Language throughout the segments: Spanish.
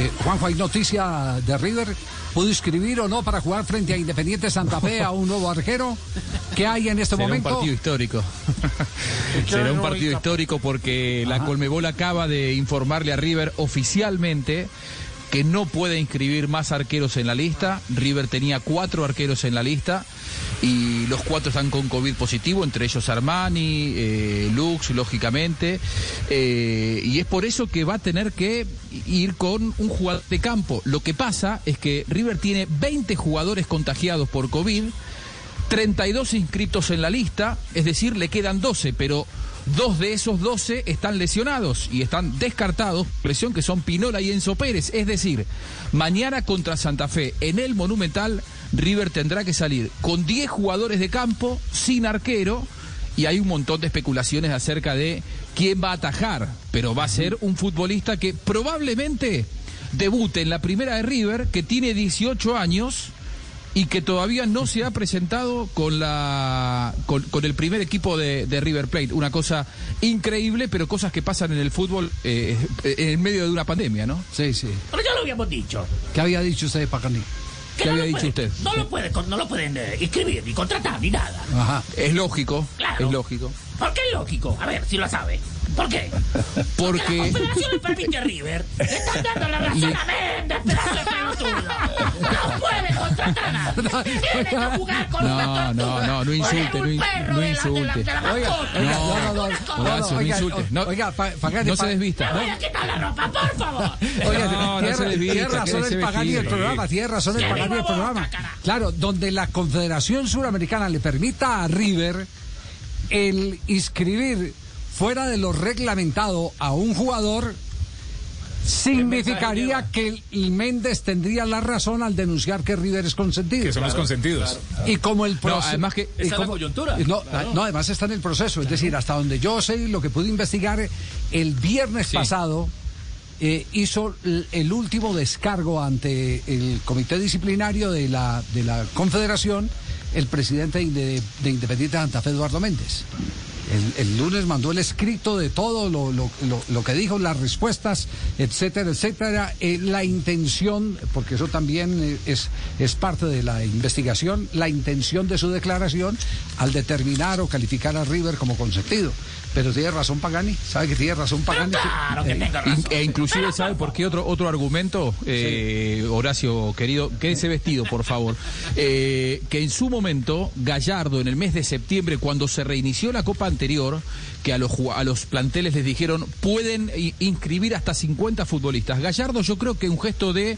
Eh, Juanjo, ¿hay noticia de River? ¿Pudo inscribir o no para jugar frente a Independiente Santa Fe a un nuevo arquero? ¿Qué hay en este Será momento? un partido histórico. Será un partido histórico porque la Colmebol acaba de informarle a River oficialmente que no puede inscribir más arqueros en la lista. River tenía cuatro arqueros en la lista y los cuatro están con COVID positivo, entre ellos Armani, eh, Lux, lógicamente. Eh, y es por eso que va a tener que ir con un jugador de campo. Lo que pasa es que River tiene 20 jugadores contagiados por COVID. 32 inscritos en la lista, es decir, le quedan 12, pero dos de esos 12 están lesionados y están descartados, presión que son Pinola y Enzo Pérez, es decir, mañana contra Santa Fe en el Monumental, River tendrá que salir con 10 jugadores de campo, sin arquero, y hay un montón de especulaciones acerca de quién va a atajar, pero va a ser un futbolista que probablemente debute en la primera de River, que tiene 18 años y que todavía no se ha presentado con la con, con el primer equipo de, de River Plate. Una cosa increíble, pero cosas que pasan en el fútbol eh, en medio de una pandemia, ¿no? Sí, sí. Pero ya lo habíamos dicho. ¿Qué había dicho usted, Pacani? ¿Qué no había lo dicho usted? No lo, puede, no lo pueden eh, inscribir, ni contratar, ni nada. Ajá. Es lógico, Claro. es lógico. ¿Por qué es lógico? A ver, si lo sabe. ¿Por qué? La Porque Confederación le permite a River. Le están dando la razón a Méndez, pedazo de pelotudo. No puede contratar a nadie. Tiene que jugar con No, una no, no, no insulte, no la- la- insulte. la Oiga, No, no, no, no, insulte. No- oiga, no se desvista. Voy a quitar la ropa, por favor. Oiga, No, no tiene, se desvista, tiene razón el Pagani del programa, tiene razón el Pagani del programa. Claro, donde la Confederación Suramericana le permita a River el inscribir fuera de lo reglamentado a un jugador significaría que el Méndez tendría la razón al denunciar que River es consentido. Que son los consentidos. Y como el No, proceso. además que- y Esa es la como- coyuntura. No, no, además está en el proceso. Es decir, hasta donde yo sé y lo que pude investigar, el viernes Sí. pasado eh, hizo el último descargo ante el comité disciplinario de la, de la Confederación el presidente de, de Independiente Santa Fe, Eduardo Méndez. El, el lunes mandó el escrito de todo lo, lo- lo- lo que dijo, las respuestas, etcétera, etcétera. Eh, la intención, porque eso también eh, es, es parte de la investigación, la intención de su declaración al determinar o calificar a River como consentido. Pero tiene razón Pagani, sabe que tiene razón Pagani. Claro que Eh, tenga razón. e inclusive, ¿sabe por qué otro, otro argumento? Eh, Horacio, querido, quédese vestido, por favor. Eh, que en su momento, Gallardo, en el mes de septiembre, cuando se reinició la Copa anterior, que a los, a los planteles les dijeron, pueden i- inscribir hasta 50 futbolistas. Gallardo, yo creo que un gesto de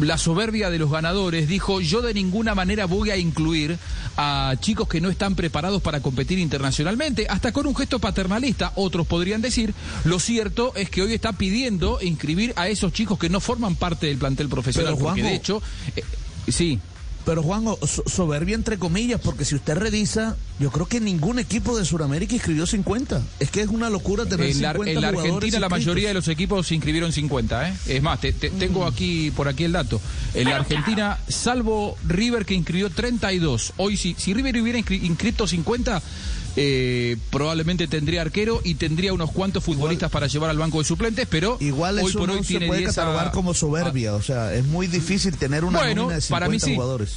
la soberbia de los ganadores, dijo, yo de ninguna manera voy a incluir a chicos que no están preparados para competir internacionalmente, hasta con un gesto paternalista, otros podrían decir, lo cierto es que hoy está pidiendo inscribir a esos chicos que no forman parte del plantel profesional, Pero, porque Juanjo, de hecho, eh, sí, Pero Juan, so- soberbia entre comillas, porque si usted revisa, yo creo que ningún equipo de Sudamérica inscribió 50. Es que es una locura tener en la, 50 en la Argentina la mayoría de los equipos se inscribieron 50, ¿eh? Es más, te- te- tengo aquí por aquí el dato. En la Argentina, salvo River que inscribió 32, hoy si, si River hubiera inscri- inscrito 50, eh, probablemente tendría arquero y tendría unos cuantos futbolistas para llevar al banco de suplentes, pero Igual hoy eso por no hoy se tiene puede 10 a- catalogar como soberbia, o sea, es muy difícil tener una Bueno, nómina de 50 para mí sí. jugadores.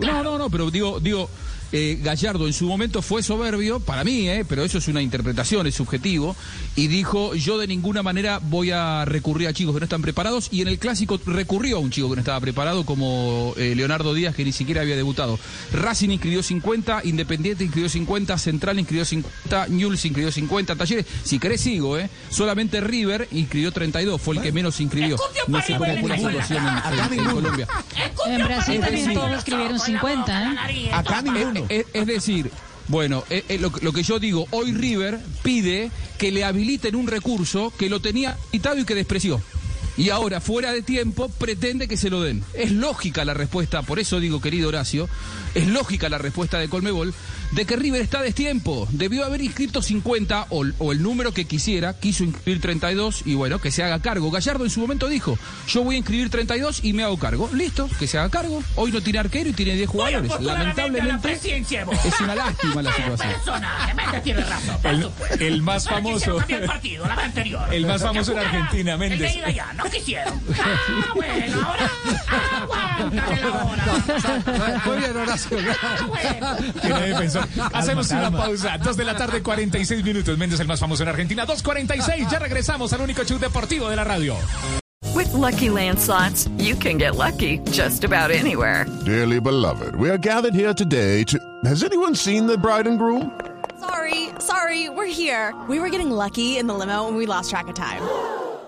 No, no, no, pero digo, digo, eh, Gallardo en su momento fue soberbio, para mí, eh, pero eso es una interpretación, es subjetivo, y dijo, yo de ninguna manera voy a recurrir a chicos que no están preparados, y en el clásico recurrió a un chico que no estaba preparado, como eh, Leonardo Díaz, que ni siquiera había debutado. Racing inscribió 50, Independiente inscribió 50, Central inscribió 50, Newell's inscribió 50, Talleres, si querés sigo, eh, solamente River inscribió 32, fue el que menos inscribió. No sé cómo fue la situación en- Acá en- en ninguno. Colombia. En Brasil también todos escribieron Con la 50, boca, ¿eh? Acá todo. Es, decir, Bueno, eh, eh, lo, lo que yo digo, hoy River pide que le habiliten un recurso que lo tenía habilitado y que despreció. Y ahora, fuera de tiempo, pretende que se lo den. Es lógica la respuesta, por eso digo, querido Horacio, es lógica la respuesta de Colmebol de que River está a destiempo. Debió haber inscrito 50 o, o el número que quisiera, quiso inscribir 32 y bueno, que se haga cargo. Gallardo en su momento dijo, yo voy a inscribir 32 y me hago cargo. Listo, que se haga cargo. Hoy no tiene arquero y tiene 10 jugadores. Lamentablemente es una lástima la situación. Razón, El, más famoso. el más famoso en Argentina, el de Méndez. No quisieron. Ah, bueno, ahora aguántate ahora. Muy bien, Horacio. Ah, bueno. Hacemos una pausa. Dos de la tarde, 46 minutos. Méndez, el más famoso en Argentina. 2.46. Ya regresamos al único show deportivo de la radio. With Lucky Land slots, you can get lucky just about anywhere. Dearly beloved, we are gathered here today to. Has anyone seen the bride and groom? Sorry, sorry, we're here. We were getting lucky in the limo and we lost track of time.